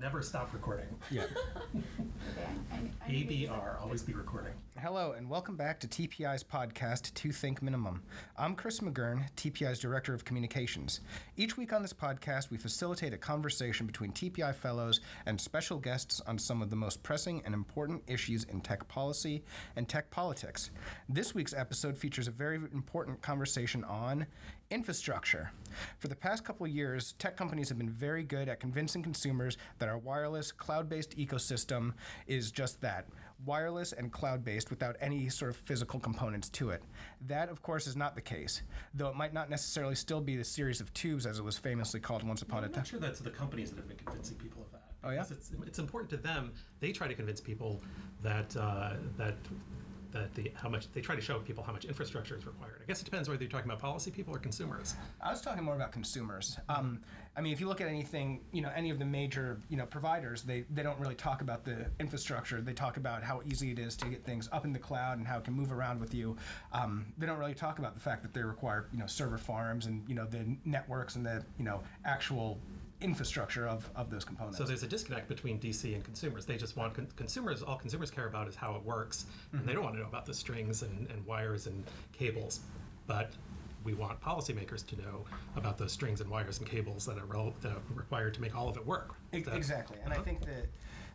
Never stop recording. Yeah. ABR, always be recording. Hello, and welcome back to TPI's podcast, Two Think Minimum. I'm Chris McGurn, TPI's Director of Communications. Each week on this podcast, we facilitate a conversation between TPI fellows and special guests on some of the most pressing and important issues in tech policy and tech politics. This week's episode features a very important conversation on infrastructure. For the past couple of years, tech companies have been very good at convincing consumers that our wireless, cloud based ecosystem is just that wireless and cloud based without any sort of physical components to it. That, of course, is not the case, though it might not necessarily still be the series of tubes as it was famously called once upon a I'm time. not sure that's the companies that have been convincing people of that. Oh, yeah? It's, it's important to them. They try to convince people that uh, that that the how much they try to show people how much infrastructure is required. I guess it depends whether you're talking about policy people or consumers. I was talking more about consumers. Um, I mean, if you look at anything, you know, any of the major, you know, providers, they, they don't really talk about the infrastructure. They talk about how easy it is to get things up in the cloud and how it can move around with you. Um, they don't really talk about the fact that they require, you know, server farms and you know the networks and the you know actual infrastructure of, of those components. So there's a disconnect between DC and consumers. They just want con- consumers. All consumers care about is how it works, and they don't want to know about the strings and, and wires and cables. But we want policymakers to know about those strings and wires and cables that are, rel- that are required to make all of it work. That- Exactly, and I Uh-huh. think that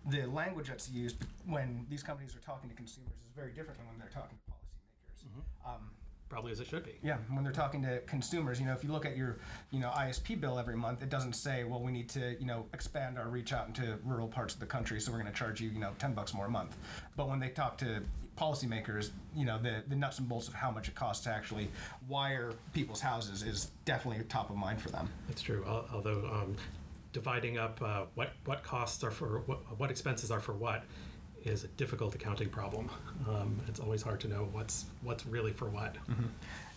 the language that's used when these companies are talking to consumers is very different than when they're talking to policymakers. Mm-hmm. Um, probably as it should be. yeah, when they're talking to consumers, you know, if you look at your, you know, ISP bill every month, it doesn't say, well, we need to, you know, expand our reach out into rural parts of the country, so we're going to charge you, you know, ten bucks more a month. But when they talk to policymakers, you know, the the nuts and bolts of how much it costs to actually wire people's houses is definitely top of mind for them. It's true. Although um, dividing up uh, what what costs are for what, what expenses are for what is a difficult accounting problem. Um, it's always hard to know what's what's really for what.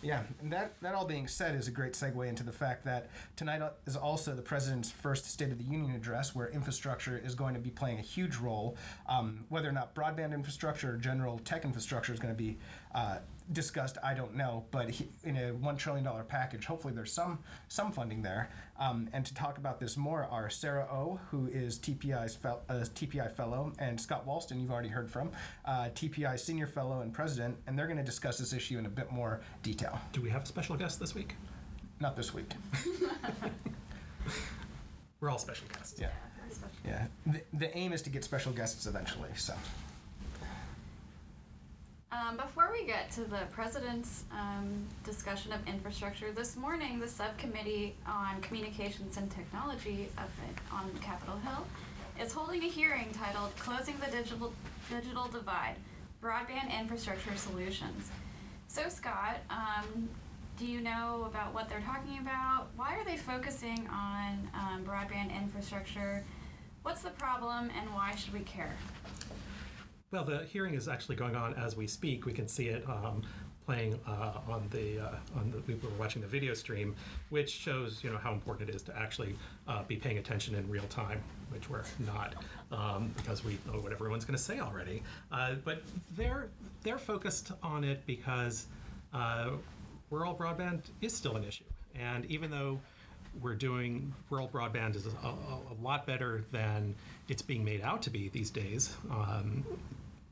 Yeah, and that, that all being said is a great segue into the fact that tonight is also the president's first State of the Union address, where infrastructure is going to be playing a huge role. Um, whether or not broadband infrastructure or general tech infrastructure is going to be uh, discussed, I don't know. But he, in a one trillion dollar package, hopefully there's some some funding there. Um, and to talk about this more are Sarah O, who is TPI's fel- uh, TPI fellow, and Scott Wallsten, you've already heard from, uh, TPI senior fellow and president, and they're going to discuss this issue in a bit more detail. Do we have a special guest this week? Not this week. We're all special guests. Yeah. Very special. Yeah. The, the aim is to get special guests eventually. So. Um, before we get to the president's um, discussion of infrastructure, this morning the subcommittee on communications and technology of on Capitol Hill is holding a hearing titled "Closing the Digital Digital Divide: Broadband Infrastructure Solutions." So, Scott, um, do you know about what they're talking about? Why are they focusing on um, broadband infrastructure? What's the problem, and why should we care? Well, the hearing is actually going on as we speak. We can see it um, playing uh, on the uh, on the. We were watching the video stream, which shows you know how important it is to actually uh, be paying attention in real time, which we're not um, because we know what everyone's going to say already. Uh, but they're they're focused on it because uh, rural broadband is still an issue, and even though we're doing rural broadband is a, a, a lot better than it's being made out to be these days. Um,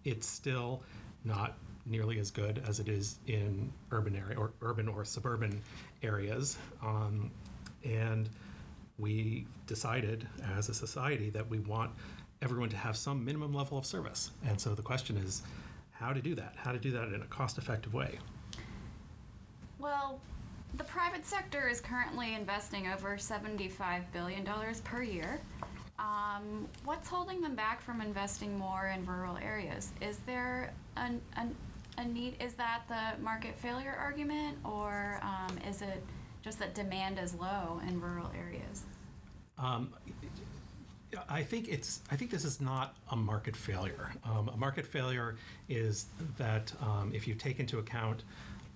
it's still not nearly as good as it is in urban area or urban or suburban areas. Um, and we decided as a society that we want everyone to have some minimum level of service. And so the question is how to do that, how to do that in a cost effective way. Well, the private sector is currently investing over $75 billion per year. Um, what's holding them back from investing more in rural areas? Is there an, an, a need? Is that the market failure argument, or um, is it just that demand is low in rural areas? Um, I think it's. I think this is not a market failure. Um, a market failure is that um, if you take into account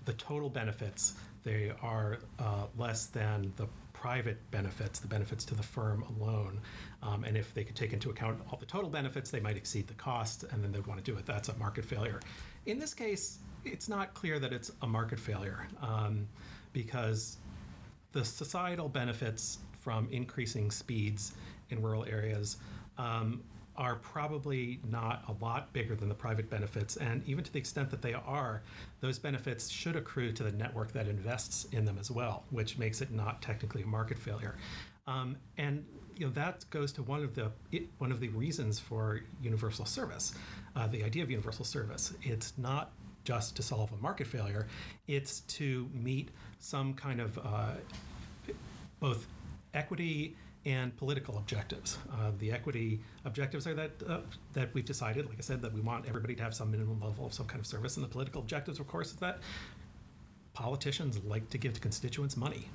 the total benefits, they are uh, less than the private benefits, the benefits to the firm alone. Um, and if they could take into account all the total benefits, they might exceed the cost, and then they'd want to do it. That's a market failure. In this case, it's not clear that it's a market failure um, because the societal benefits from increasing speeds in rural areas um, are probably not a lot bigger than the private benefits. And even to the extent that they are, those benefits should accrue to the network that invests in them as well, which makes it not technically a market failure. Um, and you know that goes to one of the it, one of the reasons for universal service, uh, the idea of universal service. It's not just to solve a market failure; it's to meet some kind of uh, both equity and political objectives. Uh, the equity objectives are that uh, that we've decided, like I said, that we want everybody to have some minimum level of some kind of service, and the political objectives, of course, is that politicians like to give to constituents money.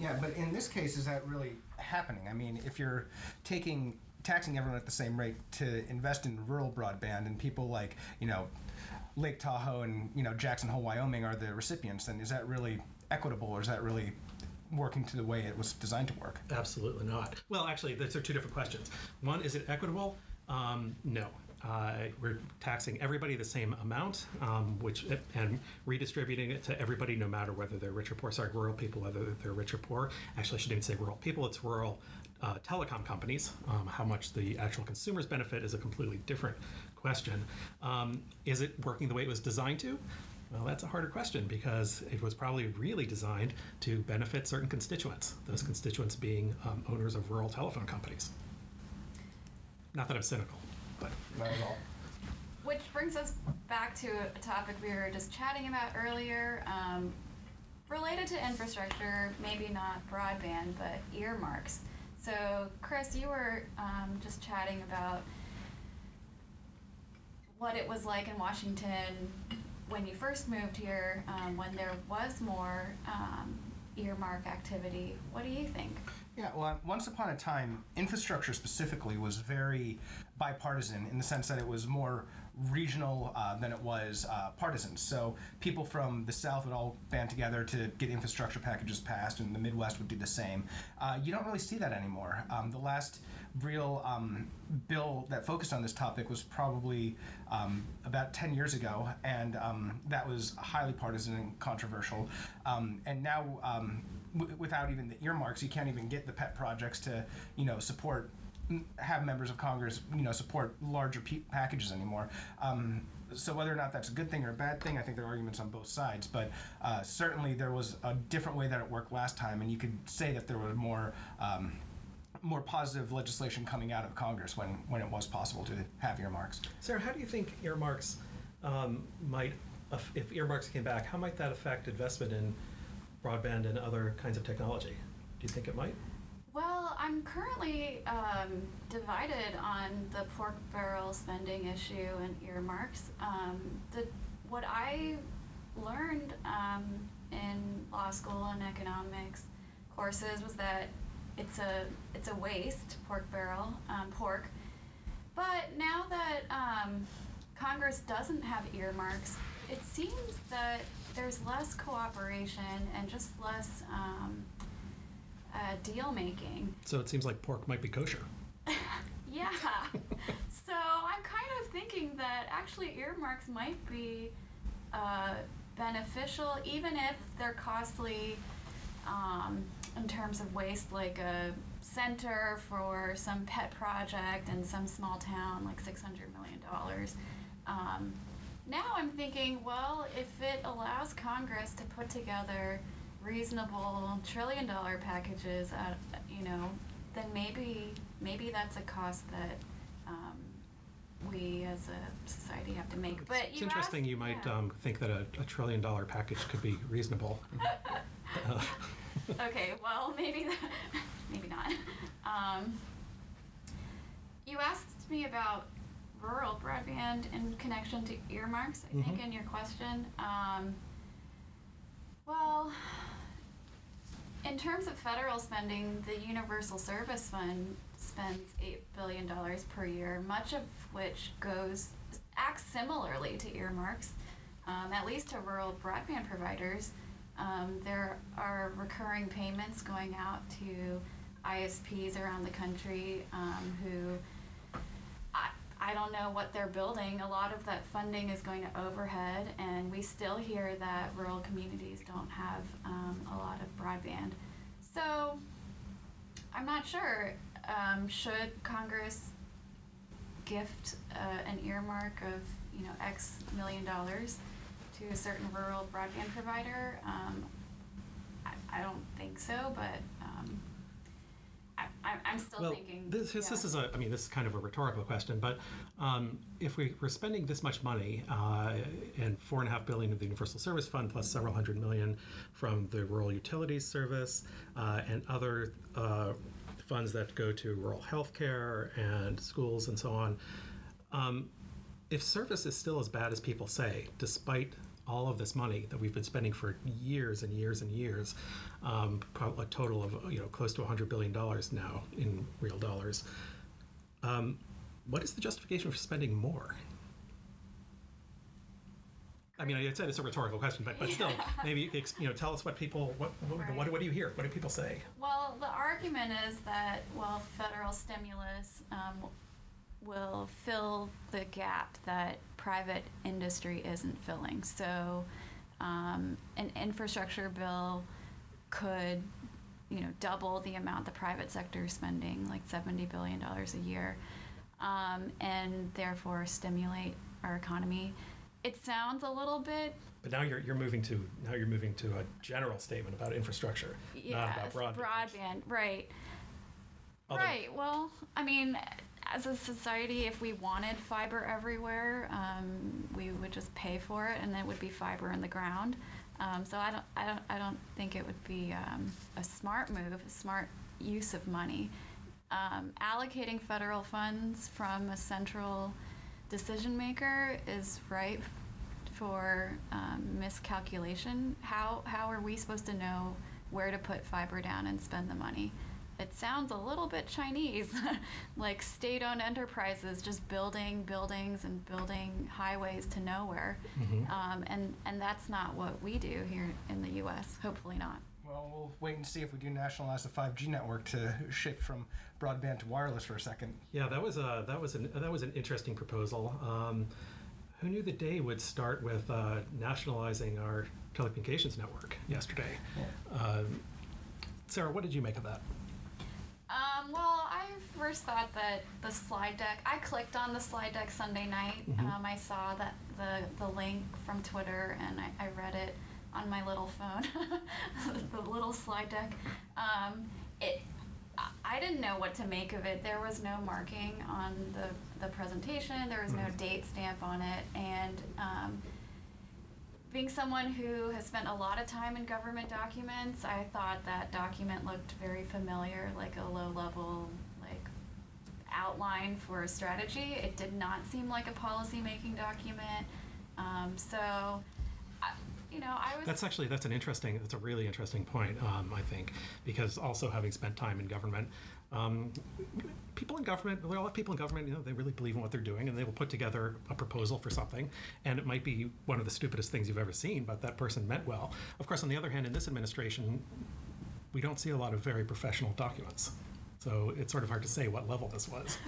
Yeah, but in this case, is that really happening? I mean, if you're taking taxing everyone at the same rate to invest in rural broadband, and people like you know Lake Tahoe and you know Jackson Hole, Wyoming, are the recipients, then is that really equitable, or is that really working to the way it was designed to work? Absolutely not. Well, actually, those are two different questions. One, is it equitable? Um, no. Uh, we're taxing everybody the same amount, um, which and redistributing it to everybody, no matter whether they're rich or poor. Sorry, rural people, whether they're rich or poor. Actually, I shouldn't even say rural people. It's rural uh, telecom companies. Um, how much the actual consumers benefit is a completely different question. Um, is it working the way it was designed to? Well, that's a harder question because it was probably really designed to benefit certain constituents, those constituents being um, owners of rural telephone companies. Not that I'm cynical, but. Not at all. Which brings us back to a topic we were just chatting about earlier, um, related to infrastructure, maybe not broadband, but earmarks. So, Chris, you were um, just chatting about what it was like in Washington when you first moved here, um, when there was more um, earmark activity. What do you think? Yeah, well, once upon a time, infrastructure specifically was very bipartisan in the sense that it was more regional uh, than it was uh, partisan. So people from the South would all band together to get infrastructure packages passed, and the Midwest would do the same. Uh, you don't really see that anymore. Um, the last real um, bill that focused on this topic was probably um, about 10 years ago, and um, that was highly partisan and controversial. Um, and now, um, w- without even the earmarks, you can't even get the pet projects to, you know, support have members of Congress, you know, support larger p- packages anymore. Um, so whether or not that's a good thing or a bad thing, I think there are arguments on both sides. But uh, certainly there was a different way that it worked last time, and you could say that there was more. Um, more positive legislation coming out of Congress when, when it was possible to have earmarks. Sarah, how do you think earmarks um, might, if earmarks came back, how might that affect investment in broadband and other kinds of technology? Do you think it might? Well, I'm currently um, divided on the pork barrel spending issue and earmarks. Um, the, what I learned um, in law school and economics courses was that it's a it's a waste pork barrel um, pork. But now that um, Congress doesn't have earmarks, it seems that there's less cooperation and just less um, uh, deal making. So it seems like pork might be kosher. yeah. so I'm kind of thinking that actually earmarks might be uh, beneficial, even if they're costly um, in terms of waste, like a center for some pet project in some small town, like $600 million. Um, now I'm thinking, well, if it allows Congress to put together reasonable trillion dollar packages at you know then maybe maybe that's a cost that um, we as a society have to make but it's interesting asked, you might yeah. um, think that a, a, trillion dollar package could be reasonable uh. Okay well maybe that, maybe not um, you asked me about rural broadband in connection to earmarks i mm-hmm. think in your question um, well, in terms of federal spending, the Universal Service Fund spends $8 billion per year, much of which goes acts similarly to earmarks, um, at least to rural broadband providers. Um, there are recurring payments going out to ISPs around the country um, who I I don't know what they're building. A lot of that funding is going to overhead, and we still hear that rural communities don't have um, a lot of broadband. So I'm not sure. um, should Congress gift uh, an earmark of you know X million dollars to a certain rural broadband provider? Um, I, I don't think so, but um, I, I'm still well, thinking. this, this, yeah. this is a, I mean, this is kind of a rhetorical question, but um, if we, we're spending this much money uh, and four and a half billion of the Universal Service Fund plus several hundred million from the Rural Utilities Service uh, and other uh, funds that go to rural healthcare and schools and so on, um, if service is still as bad as people say, despite all of this money that we've been spending for years and years and years, um, a total of you know close to 100 billion dollars now in real dollars. Um, what is the justification for spending more? I mean, I said it's a rhetorical question, but, but still, maybe you know, tell us what people what what, what, what do you hear? What do people say? Well, the argument is that well, federal stimulus um, will fill the gap that private industry isn't filling. So, um, an infrastructure bill could, you know, double the amount the private sector is spending, like seventy billion dollars a year, um, and therefore stimulate our economy. It sounds a little bit But now you're you're moving to now you're moving to a general statement about infrastructure, not about broadband. broadband, right. Right. Well, I mean, as a society, if we wanted fiber everywhere, um, we would just pay for it, and it would be fiber in the ground. Um, so I don't, I don't, I don't think it would be um, a smart move, a smart use of money. Um, allocating federal funds from a central decision maker is ripe for um, miscalculation. How how are we supposed to know where to put fiber down and spend the money? It sounds a little bit Chinese, like state-owned enterprises just building buildings and building highways to nowhere, Mhm. um, and and that's not what we do here in the U.S. Hopefully not. Well, we'll wait and see if we do nationalize the 5G network to shift from broadband to wireless for a second. Yeah, that was a that was an that was an interesting proposal. Um, who knew the day would start with uh, nationalizing our telecommunications network yesterday? Um, Sarah, what did you make of that? Um, well, I first thought that the slide deck. I clicked on the slide deck Sunday night. Mhm. Um, I saw that the the link from Twitter, and I, I read it on my little phone, the little slide deck. Um, it. I- didn't know what to make of it. There was no marking on the, the presentation. There was no Mhm. date stamp on it, and um, being someone who has spent a lot of time in government documents, I thought that document looked very familiar, like a low level, like outline for a strategy. It did not seem like a policy making document. Um, so, I, you know, I was. That's actually that's an interesting that's a really interesting point. Um, I think because also having spent time in government. Um, people in government, a lot of people in government, you know, they really believe in what they're doing, and they will put together a proposal for something, and it might be one of the stupidest things you've ever seen, but that person meant well. Of course, on the other hand, in this administration, we don't see a lot of very professional documents, so it's sort of hard to say what level this was.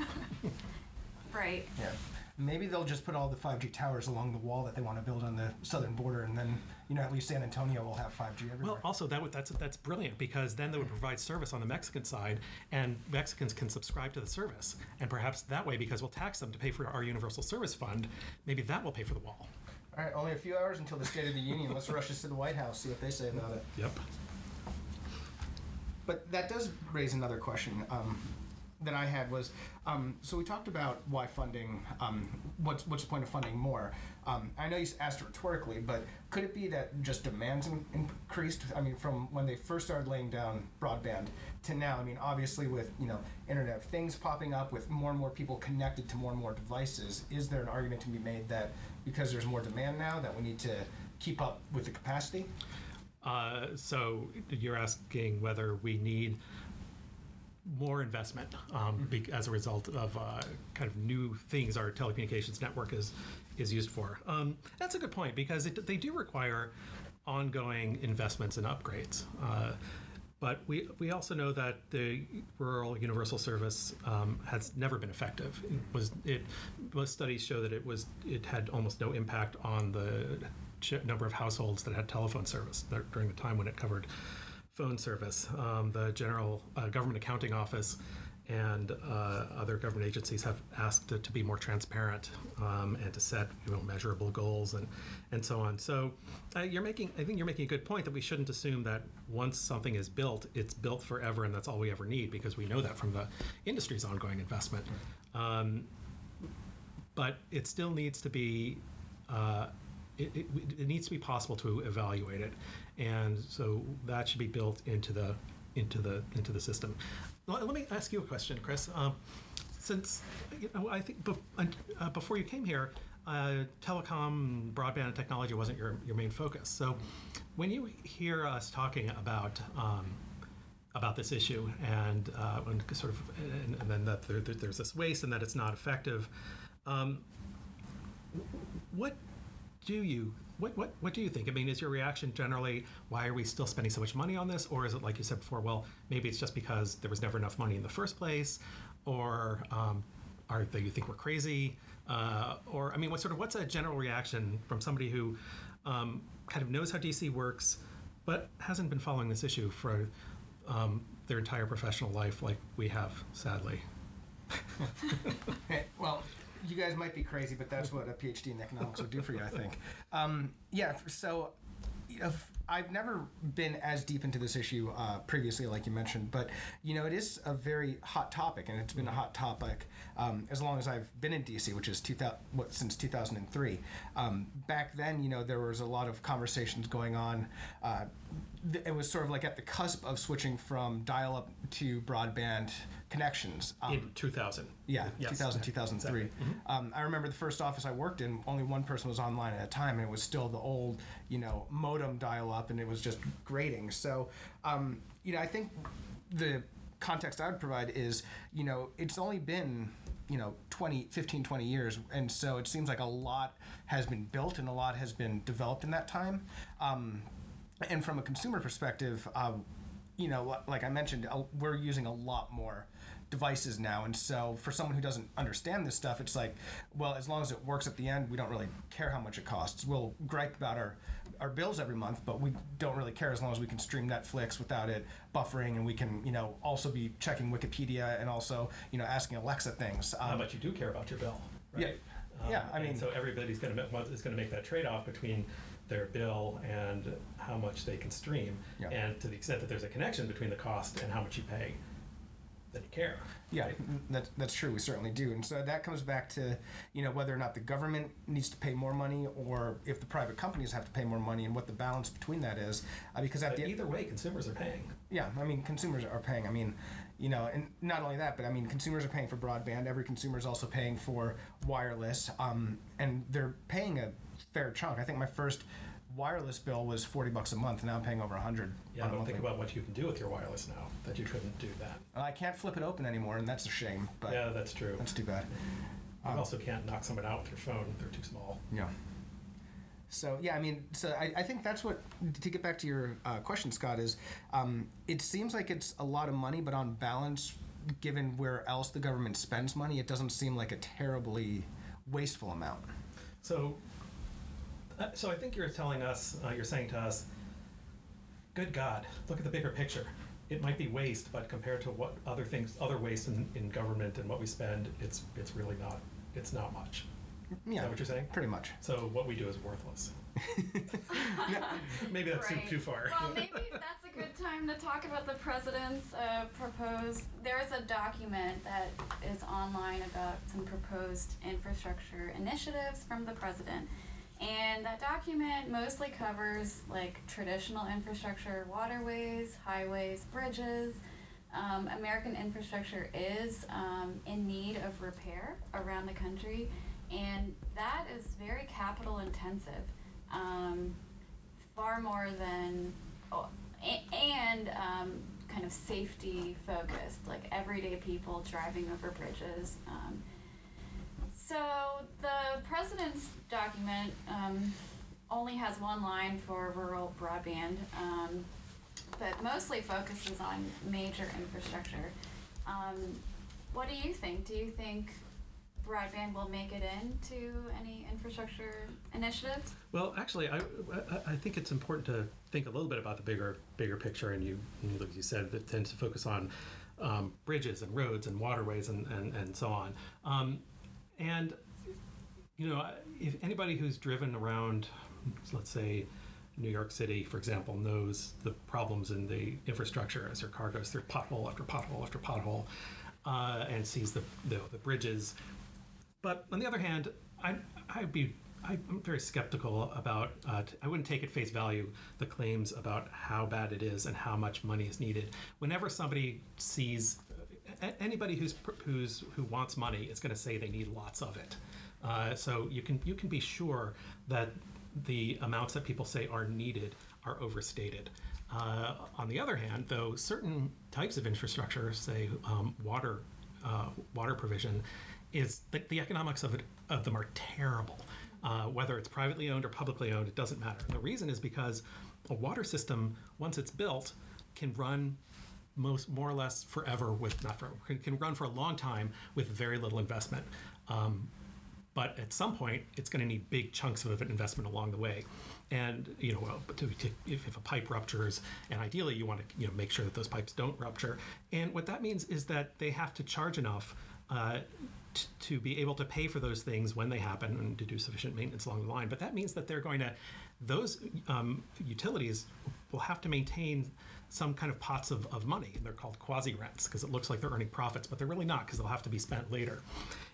right. Yeah. Maybe they'll just put all the 5G towers along the wall that they want to build on the southern border, and then, you know, at least San Antonio will have 5G everywhere. Well, also that would, that's that's brilliant because then they would provide service on the Mexican side, and Mexicans can subscribe to the service, and perhaps that way, because we'll tax them to pay for our universal service fund, maybe that will pay for the wall. All right, only a few hours until the State of the Union. Let's rush this to the White House, see what they say about it. Yep. But that does raise another question um, that I had was um, so we talked about why funding, um, what's, what's the point of funding more? Um, I know you asked rhetorically, but could it be that just demands in, increased? I mean, from when they first started laying down broadband to now, I mean, obviously with, you know, Internet of Things popping up, with more and more people connected to more and more devices, is there an argument to be made that because there's more demand now that we need to keep up with the capacity? Uh, so you're asking whether we need more investment um, be, as a result of uh, kind of new things our telecommunications network is is used for. Um, that's a good point because it, they do require ongoing investments and upgrades. Uh, but we, we also know that the rural universal service um, has never been effective. It was it most studies show that it was it had almost no impact on the number of households that had telephone service during the time when it covered phone service. Um, the General uh, Government Accounting Office and uh, other government agencies have asked it to be more transparent um, and to set you know measurable goals and and so on. So uh, you're making I think you're making a good point that we shouldn't assume that once something is built, it's built forever and that's all we ever need because we know that from the industry's ongoing investment. Um, but it still needs to be uh, it, it, it needs to be possible to evaluate it, and so that should be built into the into the into the system. Let me ask you a question, Chris. Um, since you know, I think bef- uh, before you came here, uh, telecom, broadband, and technology wasn't your, your main focus. So, when you hear us talking about um, about this issue and, uh, sort of and, and then that there, there's this waste and that it's not effective, um, what do you what, what what do you think? I mean, is your reaction generally why are we still spending so much money on this, or is it like you said before? Well, maybe it's just because there was never enough money in the first place, or um, are you think we're crazy, uh, or I mean, what sort of what's a general reaction from somebody who um, kind of knows how DC works, but hasn't been following this issue for um, their entire professional life, like we have, sadly. Well, you guys might be crazy, but that's what a PhD in economics would do for you, I think. Um, yeah, so you know, f- I've never been as deep into this issue uh, previously, like you mentioned, but you know, it is a very hot topic, and it's been a hot topic um, as long as I've been in DC, which is 2000, what, since 2003. Um, back then, you know, there was a lot of conversations going on. Uh, it was sort of like at the cusp of switching from dial-up to broadband connections. Um, in 2000. yeah, Yes. 2000, 2003. Um, I remember the first office I worked in, only one person was online at a time, and it was still the old, you know, modem dial up, and it was just grating. So, um, you know, I think the context I would provide is, you know, it's only been, you know, 20, 15, 20 years, and so it seems like a lot has been built and a lot has been developed in that time. Um, and from a consumer perspective, um, you know, like I mentioned, uh, we're using a lot more devices now, and so for someone who doesn't understand this stuff, it's like, well, as long as it works at the end, we don't really care how much it costs. We'll gripe about our our bills every month, but we don't really care as long as we can stream Netflix without it buffering, and we can, you know, also be checking Wikipedia and also, you know, asking Alexa things. How Um, much you do care about your bill, right? Yeah. Yeah, I mean- so everybody's going to is going to make that trade-off between their bill and how much they can stream, Yeah. and to the extent that there's a connection between the cost and how much you pay, you care. Yeah, right? that's that's true. We certainly do, and so that comes back to you know whether or not the government needs to pay more money, or if the private companies have to pay more money, and what the balance between that is. Uh, because at But the either way, consumers are paying. yeah, I mean consumers are paying. I mean, you know, and not only that, but I mean consumers are paying for broadband. Every consumer is also paying for wireless, um, and they're paying a fair chunk. I think my first wireless bill was forty bucks a month. Now I'm paying over a hundred. Yeah, on but think about what you can do with your wireless now that you couldn't do that. I can't flip it open anymore, and that's a shame. But yeah, that's true. that's too bad. You um, also can't knock someone out with your phone; they're too small. Yeah. So yeah, I mean, so I, I think that's what to get back to your uh, question, Scott is. Um, it seems like it's a lot of money, but on balance, given where else the government spends money, it doesn't seem like a terribly wasteful amount. So, so I think you're telling us, uh, you're saying to us, good God, look at the bigger picture. It might be waste, but compared to what other things, other waste in, in government and what we spend, it's it's really not. It's not much. Yeah, what you're saying? Pretty much. So what we do is worthless. Maybe that's Right. too, too far. Well, maybe that's a good time to talk about the president's uh, proposed. There is a document that is online about some proposed infrastructure initiatives from the president. And that document mostly covers like traditional infrastructure, waterways, highways, bridges. Um, American infrastructure is um, in need of repair around the country, and that is very capital intensive. Um, far more than oh, and um, kind of safety focused like everyday people driving over bridges um, so the president's document um, only has one line for rural broadband um, but mostly focuses on major infrastructure. Um, what do you think? Do you think broadband will make it into any infrastructure initiatives? Well, actually, I, I, think it's important to think a little bit about the bigger bigger picture, and you, like you said, that tends to focus on um, bridges and roads and waterways and, and, and so on. Um, and, you know, if anybody who's driven around, let's say, New York City, for example, knows the problems in the infrastructure as their car goes through pothole after pothole after pothole uh, and sees the, the, the bridges. But on the other hand, I, I'd be I'm very skeptical about. Uh, I wouldn't take at face value the claims about how bad it is and how much money is needed. Whenever somebody sees anybody who's who's who wants money is going to say they need lots of it. Uh, so you can you can be sure that the amounts that people say are needed are overstated. Uh, on the other hand, though, certain types of infrastructure, say um, water, uh, water provision, is the, the economics of it of them are terrible. Uh, whether it's privately owned or publicly owned, it doesn't matter. The reason is because a water system, once it's built, can run most more or less forever with not forever, can, can run for a long time with very little investment. Um, but at some point, it's going to need big chunks of investment along the way. And you know, if, if a pipe ruptures, and ideally you want to you know make sure that those pipes don't rupture. And what that means is that they have to charge enough uh, to be able to pay for those things when they happen and to do sufficient maintenance along the line. But that means that they're going to, those um, utilities will have to maintain some kind of pots of, of money. And they're called quasi rents because it looks like they're earning profits, but they're really not because they'll have to be spent later.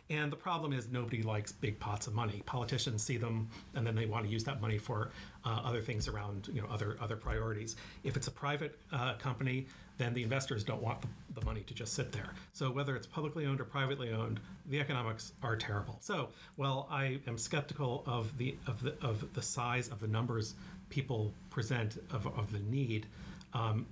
And the problem is nobody likes big pots of money. Politicians see them, and then they want to use that money for uh, other things around, you know, other other priorities. If it's a private uh, company, then the investors don't want the, the, money to just sit there. So whether it's publicly owned or privately owned, the economics are terrible. So while I am skeptical of the of the of the size of the numbers people present of, of the need. Um,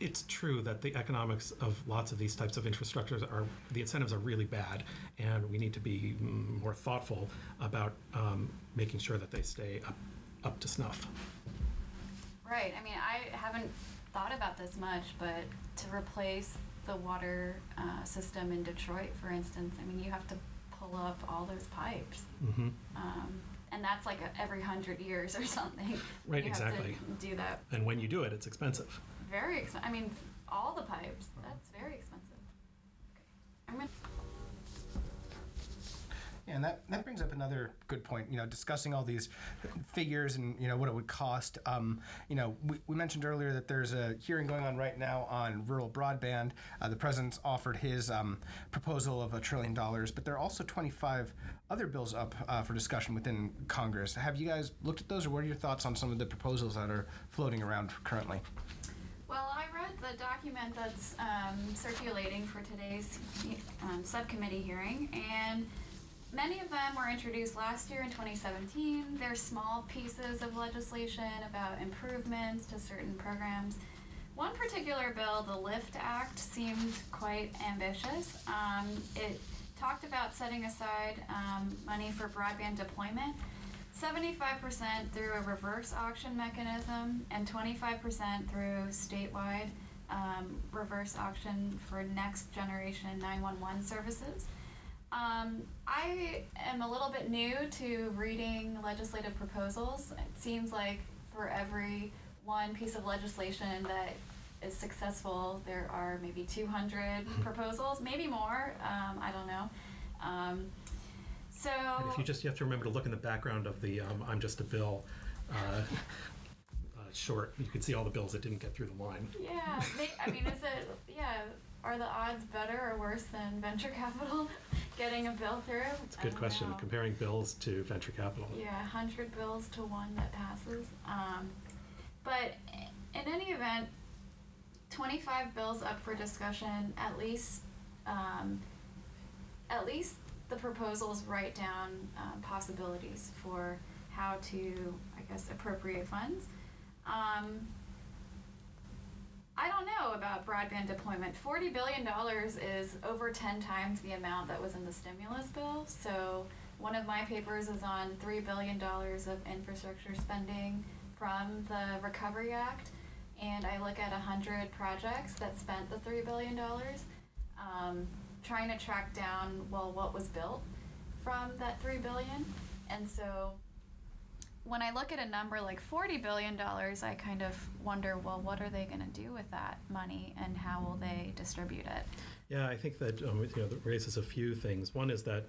it's true that the economics of lots of these types of infrastructures are the incentives are really bad, and we need to be more thoughtful about um, making sure that they stay up, up to snuff. Right. I mean, I haven't thought about this much, but to replace the water uh, system in Detroit, for instance, I mean, you have to pull up all those pipes. Mm-hmm. Um, and that's like a, every hundred years or something. Right, you exactly. do that. And when you do it, it's expensive. Very expensive. I mean, all the pipes. That's very expensive. And that, that brings up another good point. You know, discussing all these figures and you know what it would cost. Um, you know, we, we mentioned earlier that there's a hearing going on right now on rural broadband. Uh, the president's offered his um, proposal of a trillion dollars, but there are also 25 other bills up uh, for discussion within Congress. Have you guys looked at those, or what are your thoughts on some of the proposals that are floating around currently? Well, I read the document that's um, circulating for today's um, subcommittee hearing, and Many of them were introduced last year in 2017. They're small pieces of legislation about improvements to certain programs. One particular bill, the LIFT Act, seemed quite ambitious. Um, it talked about setting aside um, money for broadband deployment, 75% through a reverse auction mechanism, and 25% through statewide um, reverse auction for next generation 911 services. Um, I am a little bit new to reading legislative proposals. It seems like for every one piece of legislation that is successful, there are maybe 200 mm-hmm. proposals, maybe more. Um, I don't know. Um, so and if you just you have to remember to look in the background of the um, "I'm just a bill." Uh, uh, short, you can see all the bills that didn't get through the line. Yeah, they, I mean, is it? Yeah, are the odds better or worse than venture capital getting a bill through? It's a good question. Know. Comparing bills to venture capital. Yeah, 100 bills to one that passes. Um, but in any event, 25 bills up for discussion, at least, um, at least the proposals write down um, possibilities for how to, I guess, appropriate funds. Um, I don't know about broadband deployment. $40 billion is over 10 times the amount that was in the stimulus bill. So, one of my papers is on $3 billion of infrastructure spending from the Recovery Act. And I look at 100 projects that spent the $3 billion, um, trying to track down, well, what was built from that 3 billion. And so when I look at a number like $40 billion, I kind of wonder, well, what are they going to do with that money and how will they distribute it? Yeah, I think that um, you know that raises a few things. One is that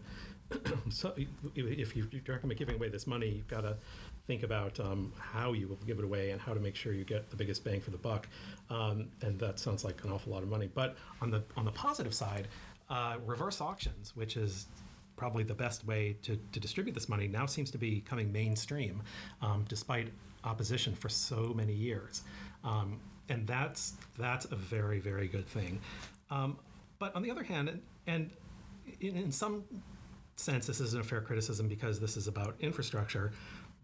so if you, you're talking about giving away this money, you've got to think about um, how you will give it away and how to make sure you get the biggest bang for the buck. Um, and that sounds like an awful lot of money. But on the on the positive side, uh, reverse auctions, which is probably the best way to, to distribute this money, now seems to be coming mainstream, um, despite opposition for so many years. Um, and that's that's a very very good thing. Um, but on the other hand, and, and in, in some sense, this isn't a fair criticism because this is about infrastructure,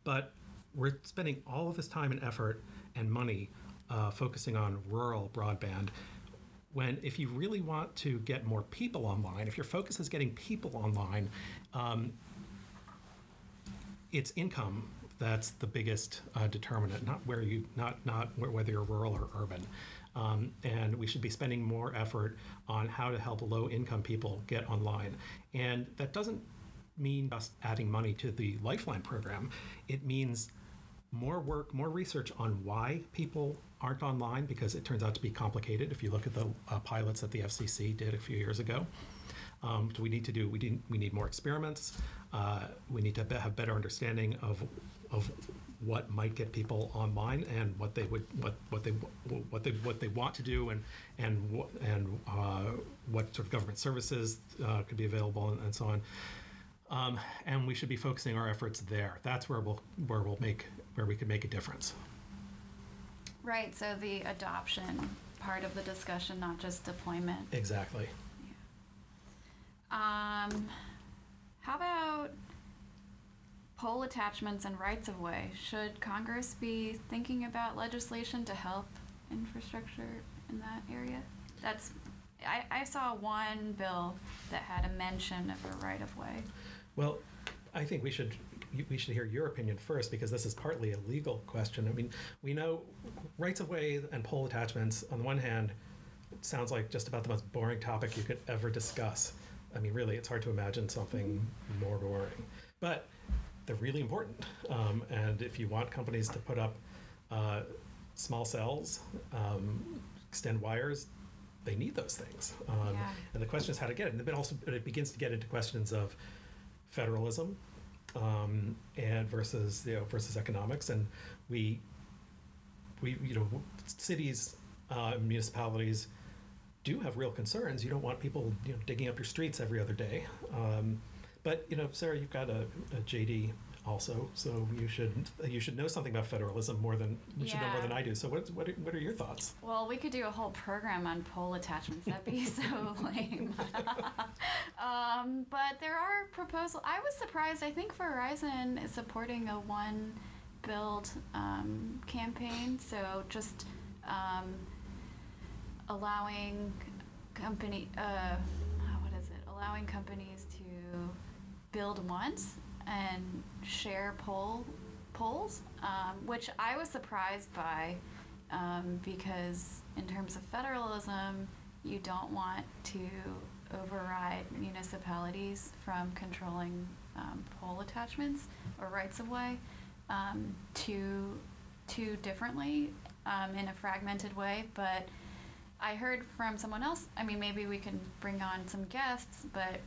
but we're spending all of this time and effort and money uh, focusing on rural broadband. When, if you really want to get more people online, if your focus is getting people online, um, it's income that's the biggest uh, determinant, not where you, not not whether you're rural or urban. Um, and we should be spending more effort on how to help low income people get online. And that doesn't mean just adding money to the Lifeline program, it means more work, more research on why people aren't online because it turns out to be complicated. If you look at the uh, pilots that the FCC did a few years ago, um, do we need to do? We, need, we need more experiments. Uh, we need to have better understanding of of what might get people online and what they would what what they what they what they want to do and and and uh, what sort of government services uh, could be available and, and so on. Um, and we should be focusing our efforts there. That's where we'll where we'll make where we can make a difference. Right. So the adoption part of the discussion, not just deployment. Exactly. Yeah. Um, how about pole attachments and rights of way. Should Congress be thinking about legislation to help infrastructure in that area? That's I, I saw one bill that had a mention of a right of way. Well, I think we should we should hear your opinion first because this is partly a legal question. I mean, we know rights of way and pole attachments on the one hand sounds like just about the most boring topic you could ever discuss. I mean, really, it's hard to imagine something more boring. But they're really important. Um, and if you want companies to put up uh, small cells, um, extend wires, they need those things. Um, yeah. And the question is how to get it. And then also it begins to get into questions of federalism um, and versus you know versus economics. And we we you know cities, uh, municipalities do have real concerns. You don't want people you know digging up your streets every other day. Um, but you know, Sarah, you've got a, a JD also, so you should you should know something about federalism more than you yeah. should know more than I do. So what what are, what are your thoughts? Well, we could do a whole program on pole attachments. That'd be so lame. um, but there are proposals. I was surprised. I think Verizon is supporting a one build um, campaign. So just um, allowing company uh, what is it? Allowing companies to build once and share pole poles, um, which I was surprised by um, because in terms of federalism, you don't want to override municipalities from controlling um, pole attachments or rights of way um, too too differently um, in a fragmented way, but. I heard from someone else. I mean, maybe we can bring on some guests, but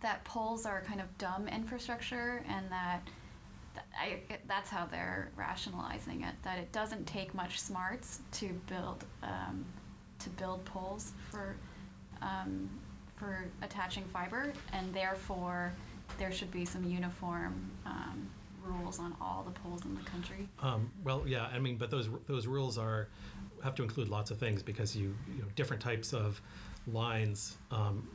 that poles are kind of dumb infrastructure and that I, that's how they're rationalizing it. That it doesn't take much smarts to build um, to build poles for um, for attaching fiber, and therefore there should be some uniform um, rules on all the poles in the country. Um, well, yeah, I mean, but those those rules are have to include lots of things because you you know different types of lines um,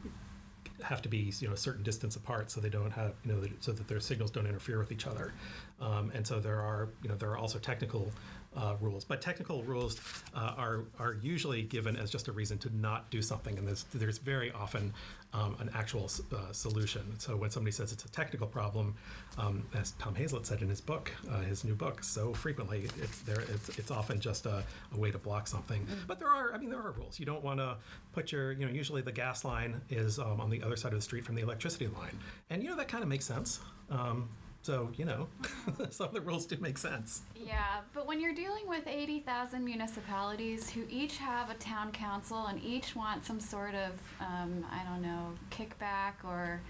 have to be you know a certain distance apart so they don't have you know so that their signals don't interfere with each other. Um, and so there are you know there are also technical uh, rules but technical rules uh, are are usually given as just a reason to not do something and there's there's very often um, an actual uh, solution. So when somebody says it's a technical problem, um, as Tom Hazlett said in his book, uh, his new book, so frequently it's there. It's, it's often just a, a, way to block something. Mm-hmm. But there are, I mean, there are rules. You don't want to put your, you know, usually the gas line is um, on the other side of the street from the electricity line, and you know that kind of makes sense. Um, So, you know, some of the rules do make sense. Yeah, but when you're dealing with 80,000 municipalities who each have a town council and each want some sort of, um, I don't know, kickback or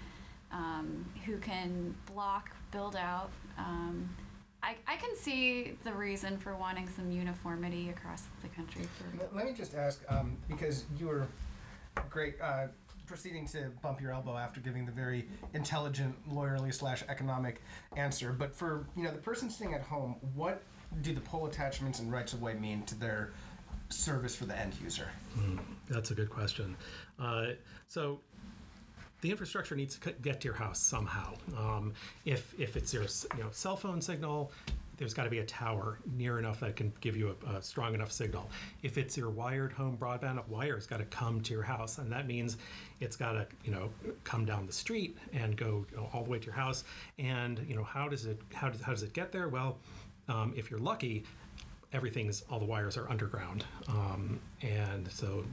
um, who can block build out, um, I, I can see the reason for wanting some uniformity across the country. For Let- Let me just ask, um, because you were great, uh, proceeding to bump your elbow after giving the very intelligent, lawyerly slash economic answer. But for you know the person sitting at home, what do the pole attachments and rights of way mean to their service for the end user? That's a good question. Uh, so the infrastructure needs to get to your house somehow. Um, if if it's your you know cell phone signal, there's got to be a tower near enough that can give you a, a strong enough signal. If it's your wired home broadband, a wire's got to come to your house, and that means it's got to you know come down the street and go you know, all the way to your house. And you know how does it how does how does it get there? Well, um, if you're lucky, everything's all the wires are underground, um, and so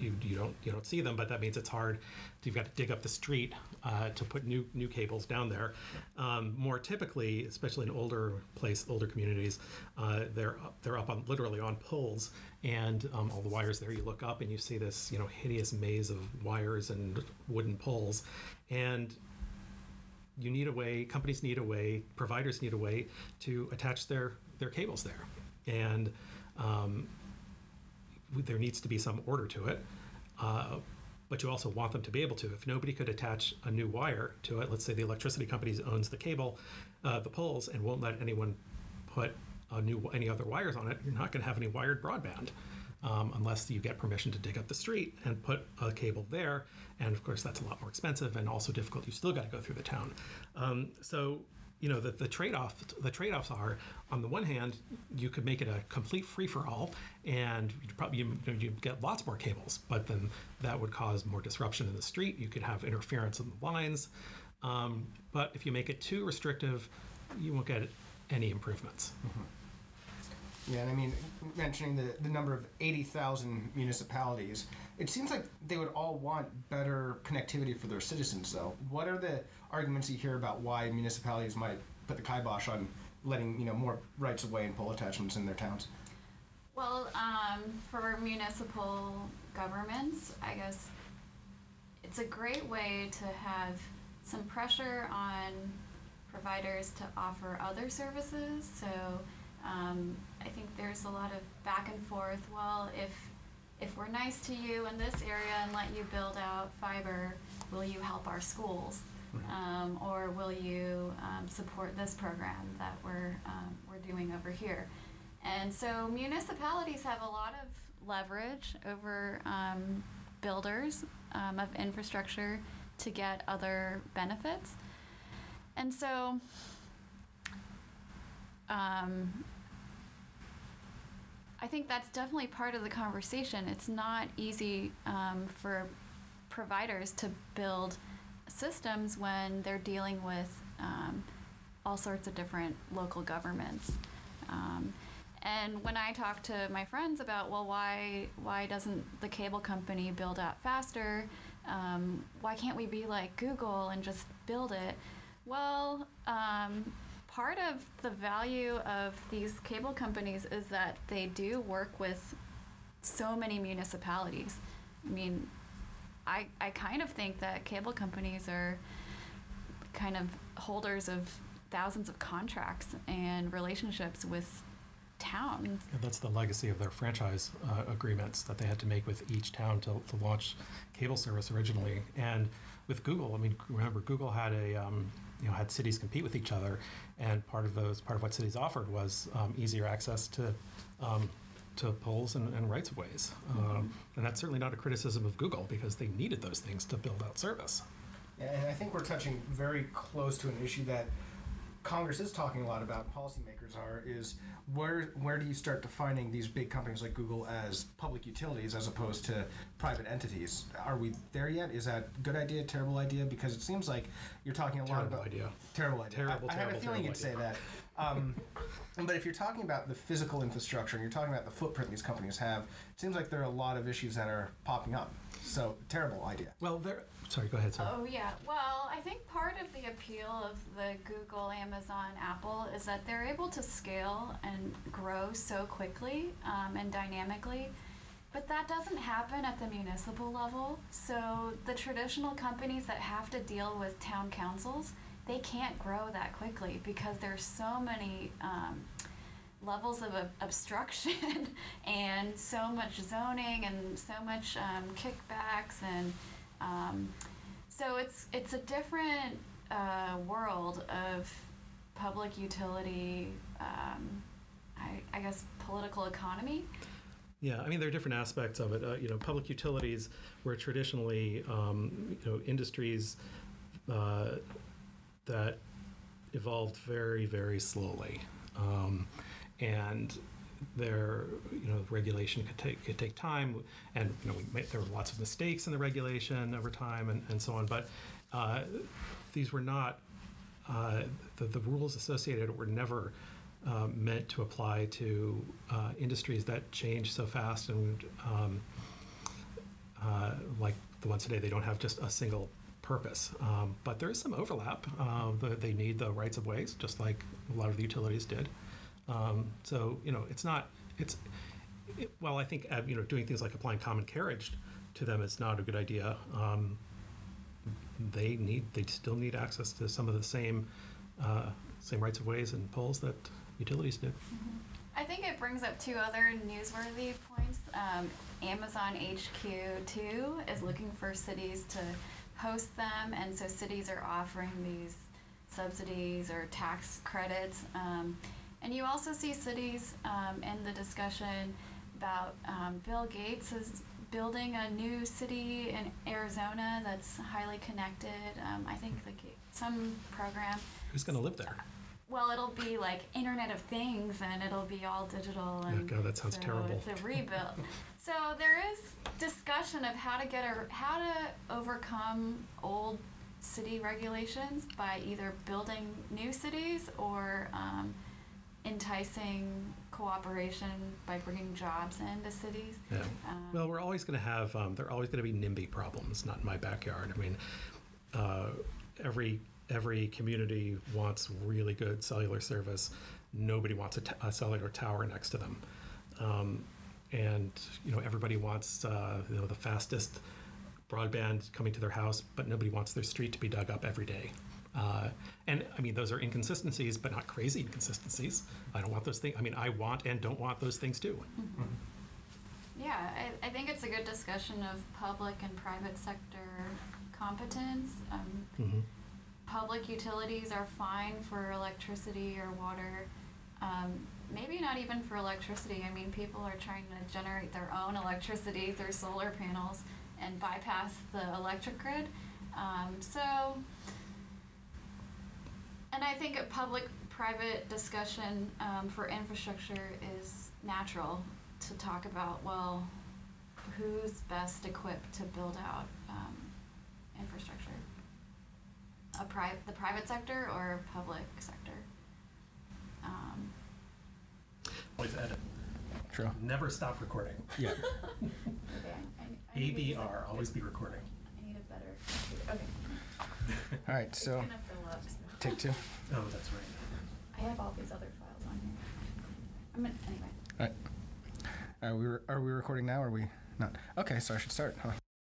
you, you don't you don't see them, but that means it's hard. You've got to dig up the street uh, to put new new cables down there. Um, more typically, especially in older place, older communities, uh, they're up, they're up on literally on poles, and um, all the wires there. You look up and you see this you know hideous maze of wires and wooden poles, and you need a way companies need a way providers need a way to attach their their cables there and um, there needs to be some order to it uh, but you also want them to be able to if nobody could attach a new wire to it let's say the electricity company owns the cable uh, the poles and won't let anyone put a new any other wires on it you're not going to have any wired broadband um, unless you get permission to dig up the street and put a cable there. And of course, that's a lot more expensive and also difficult. You still got to go through the town. Um, so you know the, the trade-off the trade-offs are on the one hand you could make it a complete free-for-all and you'd probably you, you'd get lots more cables but then that would cause more disruption in the street. You could have interference in the lines. Um, but if you make it too restrictive you won't get any improvements. Yeah, and I mean, mentioning the, the number of 80,000 municipalities, it seems like they would all want better connectivity for their citizens, though. What are the arguments you hear about why municipalities might put the kibosh on letting, you know, more rights of way and pole attachments in their towns? Well, um, for municipal governments, I guess it's a great way to have some pressure on providers to offer other services. So um, I think there's a lot of back and forth. Well, if if we're nice to you in this area and let you build out fiber, will you help our schools? Um, or will you um, support this program that we're um, we're doing over here? And so municipalities have a lot of leverage over um, builders um, of infrastructure to get other benefits. And so I think that's definitely part of the conversation. It's not easy um, for providers to build systems when they're dealing with um, all sorts of different local governments. Um, and when I talk to my friends about, well, why why doesn't the cable company build out faster? Um, why can't we be like Google and just build it? Well, um, part of the value of these cable companies is that they do work with so many municipalities. I mean, I, I kind of think that cable companies are kind of holders of thousands of contracts and relationships with towns. And that's the legacy of their franchise uh, agreements that they had to make with each town to, to launch cable service originally. And with Google, I mean, remember Google had a um, you know had cities compete with each other, and part of those part of what cities offered was um, easier access to. Um, to poles and, and rights of ways. Um, and that's certainly not a criticism of Google because they needed those things to build out service. Yeah, and I think we're touching very close to an issue that Congress is talking a lot about, policymakers are, is where where do you start defining these big companies like Google as public utilities as opposed to private entities? Are we there yet? Is that a good idea, terrible idea? Because it seems like you're talking a lot Terrible about idea. terrible idea. Terrible, I, I had a terrible, feeling terrible you'd say that. Um, but if you're talking about the physical infrastructure and you're talking about the footprint these companies have, it seems like there are a lot of issues that are popping up. So terrible idea. Well, there sorry, go ahead, sorry. Oh, yeah. Well, I think part of the appeal of the Google, Amazon, Apple is that they're able to scale and grow so quickly um, and dynamically. But that doesn't happen at the municipal level. So the traditional companies that have to deal with town councils, they can't grow that quickly because there's so many um, levels of ob- obstruction and so much zoning and so much um, kickbacks and um, so it's it's a different uh, world of public utility. Um, I, I guess political economy. Yeah, I mean, there are different aspects of it. Uh, you know, public utilities were traditionally, um, you know, industries uh, that evolved very, very slowly, um, and their, you know, regulation could take could take time, and you know, made, there were lots of mistakes in the regulation over time, and, and so on. But uh, these were not uh, the, the rules associated were never uh, meant to apply to uh, industries that change so fast and um, uh, like the ones today, they don't have just a single purpose. Um, but there is some overlap. Uh, the, they need the rights of ways, just like a lot of the utilities did. Um, so you know, it's not. It's it, well, I think uh, you know, doing things like applying common carriage to them is not a good idea. Um, they need they still need access to some of the same uh, same rights of ways and poles that utilities did. I think it brings up two other newsworthy points. Um, Amazon HQ2 is looking for cities to host them, and so cities are offering these subsidies or tax credits. Um, and you also see cities um, in the discussion about um, Bill Gates is building a new city in Arizona that's highly connected. Um, I think the, some program. Who's going to live there? Well, it'll be like Internet of Things, and it'll be all digital. And God, that sounds so terrible. It's a rebuild. so there is discussion of how to get a how to overcome old city regulations by either building new cities or um, enticing cooperation by bringing jobs into cities. Yeah. Um, Well, we're always going to have. Um, there are always going to be NIMBY problems. Not in my backyard. I mean, uh, every every community wants really good cellular service. Nobody wants a, t- a cellular tower next to them, um, and you know everybody wants uh, you know the fastest broadband coming to their house, but nobody wants their street to be dug up every day. Uh, and I mean, those are inconsistencies, but not crazy inconsistencies. I don't want those things. I mean, I want and don't want those things too. Yeah, I, I think it's a good discussion of public and private sector competence. Um, Mhm. Public utilities are fine for electricity or water. Um, maybe not even for electricity. I mean, people are trying to generate their own electricity through solar panels and bypass the electric grid. Um, so, and I think a public-private discussion um, for infrastructure is natural to talk about. Well, who's best equipped to build out um, infrastructure? A pri- the private sector or public sector? Um, Always edit. True. Never stop recording. Yeah. okay, I, I, I need to use a- ABR, always be recording. I need a better. Okay. All right. It's So gonna fill up. So. take two. Oh, that's right. I have all these other files on here. I'm gonna, anyway. All right. Are we are we recording now? Or are we not? Okay. So I should start. Huh?